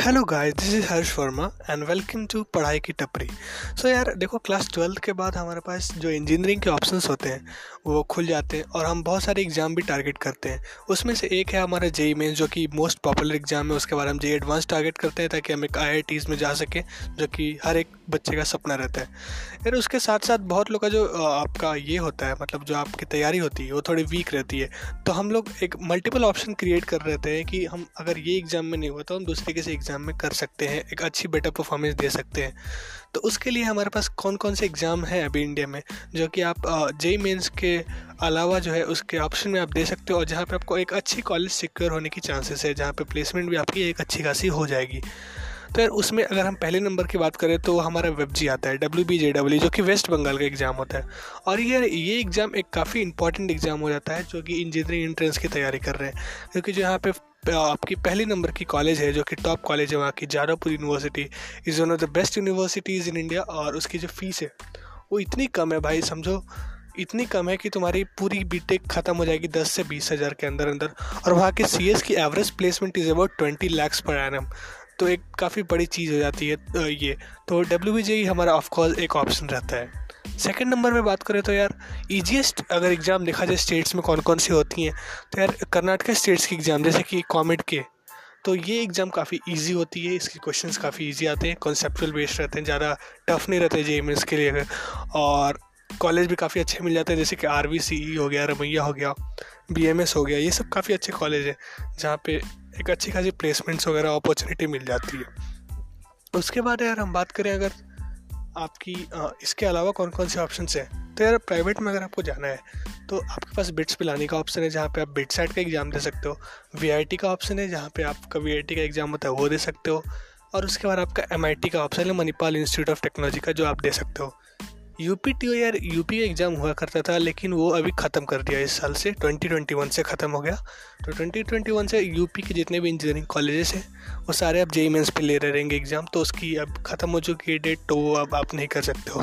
Hello guys this is Harsh Verma and welcome to Padhai Ki Tapri so so यार देखो class twelfth के बाद हमारे पास जो इंजीनियरिंग के ऑप्शंस होते हैं, वो खुल जाते हैं और हम बहुत सारे एग्ज़ाम भी टारगेट करते हैं। उसमें से एक है हमारा जेई मेन जो कि मोस्ट पॉपुलर एग्ज़ाम है। उसके बाद हम जेई एडवांस टारगेट करते हैं ताकि हम एक आई में जा सकें, जो कि हर एक बच्चे का सपना रहता है। यार उसके साथ साथ बहुत लोग का जो आपका ये होता है मतलब जो आपकी तैयारी होती है, वो थोड़ी वीक रहती है। तो हम लोग एक मल्टीपल ऑप्शन क्रिएट कर रहे हैं कि हम अगर ये एग्ज़ाम में नहीं हुआ तो हम दूसरे किसी एग्ज़ाम में कर सकते हैं, एक अच्छी बेटर परफॉर्मेंस दे सकते हैं। तो उसके लिए हमारे पास कौन कौन से एग्ज़ाम हैं अभी इंडिया में, जो कि आप जेई मेंस के अलावा जो है उसके ऑप्शन में आप दे सकते हो और जहाँ पे आपको एक अच्छी कॉलेज सिक्योर होने की चांसेस है, जहाँ पे प्लेसमेंट भी आपकी एक अच्छी खासी हो जाएगी। तो यार उसमें अगर हम पहले नंबर की बात करें तो हमारा वेब जी आता है डब्ल्यू बी जे डब्ल्यू जो कि वेस्ट बंगाल का एग्ज़ाम होता है। और ये ये एग्ज़ाम एक काफ़ी इंपॉर्टेंट एग्ज़ाम हो जाता है, जो कि इंजीनियरिंग एंट्रेंस की तैयारी कर रहे हैं, क्योंकि जो यहाँ पे आपकी पहली नंबर की कॉलेज है, जो कि टॉप कॉलेज है वहाँ की, Jadavpur university is one of the best universities in India और उसकी जो फ़ीस है, वो इतनी कम है भाई, समझो? इतनी कम है कि तुम्हारी पूरी बीटेक ख़त्म हो जाएगी दस से बीस हज़ार के अंदर अंदर और वहाँ के सीएस की average placement is about twenty lakhs per annum तो एक काफ़ी बड़ी चीज़ हो जाती है ये। तो डब्ल्यू बी ही हमारा ऑफकोर्स एक ऑप्शन रहता है। सेकंड नंबर में बात करें तो यार ईजीएस्ट अगर एग्ज़ाम देखा जाए स्टेट्स में कौन कौन सी होती हैं तो यार कर्नाटका स्टेट्स की एग्ज़ाम जैसे कि कॉमेड के तो ये एग्ज़ाम काफ़ी इजी होती है, इसके क्वेश्चंस काफ़ी इजी आते हैं कॉन्सेप्चुअल बेस्ड रहते हैं, ज़्यादा टफ नहीं रहते जे एम के लिए, और कॉलेज भी काफ़ी अच्छे मिल जाते हैं, जैसे कि आर e हो गया, रमैया हो गया बीएमएस हो गया, ये सब काफ़ी अच्छे कॉलेज हैं, जहाँ पे एक अच्छी खासी प्लेसमेंट्स वगैरह अपॉर्चुनिटी मिल जाती है। उसके बाद यार हम बात करें अगर आपकी इसके अलावा कौन कौन से ऑप्शन हैं? तो यार प्राइवेट में अगर आपको जाना है तो आपके पास बिट्स पिलाने का ऑप्शन है, जहाँ पे आप बिट साइड का एग्ज़ाम दे सकते हो। वीआईटी का ऑप्शन है, जहाँ पे आपका वी का एग्ज़ाम होता है, वो दे सकते हो। और उसके बाद आपका एमआईटी का ऑप्शन है, मणिपाल इंस्टीट्यूट ऑफ़ टेक्नोलॉजी का, जो आप दे सकते हो। यू पी टी यार यू पी एग्ज़ाम हुआ करता था, लेकिन वो अभी ख़त्म कर दिया इस साल से 2021 से ख़त्म हो गया। तो 2021 से यू पी के जितने भी इंजीनियरिंग कॉलेजेस हैं, वो सारे अब जेई मेंस पे ले रहे रहेंगे एग्ज़ाम तो उसकी अब ख़त्म हो चुकी है डेट तो वो अब आप नहीं कर सकते हो।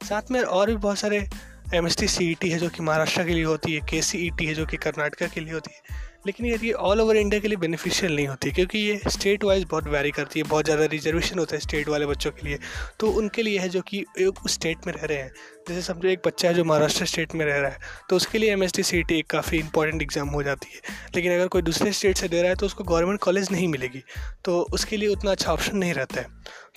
साथ में और भी बहुत सारे M S T C E T है जो कि महाराष्ट्र के लिए होती है के सी ई टी है जो कि कर्नाटका के लिए होती है। लेकिन यार ये ऑल ओवर इंडिया के लिए बेनिफिशियल नहीं होती, क्योंकि ये स्टेट वाइज बहुत वेरी करती है, बहुत ज़्यादा रिजर्वेशन होता है स्टेट वाले बच्चों के लिए। तो उनके लिए है जो कि एक स्टेट में रह रहे हैं। जैसे समझो एक बच्चा है जो महाराष्ट्र स्टेट में रह रहा है तो उसके लिए एम एस टी एक काफ़ी इंपॉर्टेंट एग्ज़ाम हो जाती है। लेकिन अगर कोई दूसरे स्टेट से दे रहा है तो उसको गवर्नमेंट कॉलेज नहीं मिलेगी। तो उसके लिए उतना अच्छा ऑप्शन नहीं रहता है।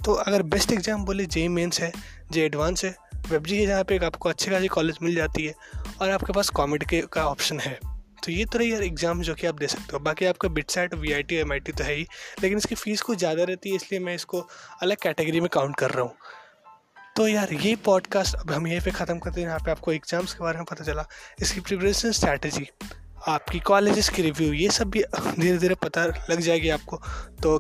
तो अगर बेस्ट एग्ज़ाम बोले जे मेन्स है जे एडवांस है वेब जी है जहाँ पे आपको अच्छी खासी कॉलेज मिल जाती है, और आपके पास कॉमेडी के का ऑप्शन है। तो ये तो रही यार एग्ज़ाम जो कि आप दे सकते हो। बाकी आपका BITSAT V I T M I T तो है ही, लेकिन इसकी फ़ीस कुछ ज़्यादा रहती है, इसलिए मैं इसको अलग कैटेगरी में काउंट कर रहा हूँ। तो यार ये पॉडकास्ट अब हम यहीं पे ख़त्म करते हैं। यहाँ पे आपको एग्ज़ाम्स के बारे में पता चला, इसकी प्रिपरेशन स्ट्रैटेजी आपकी कॉलेजेस की रिव्यू ये सब भी धीरे धीरे पता लग जाएगी आपको। तो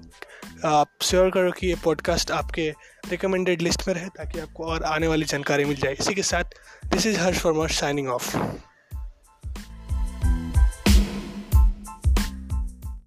आप श्योर करो कि ये पॉडकास्ट आपके रिकमेंडेड लिस्ट में रहे, ताकि आपको और आने वाली जानकारी मिल जाए। इसी के साथ this is Harsh former signing off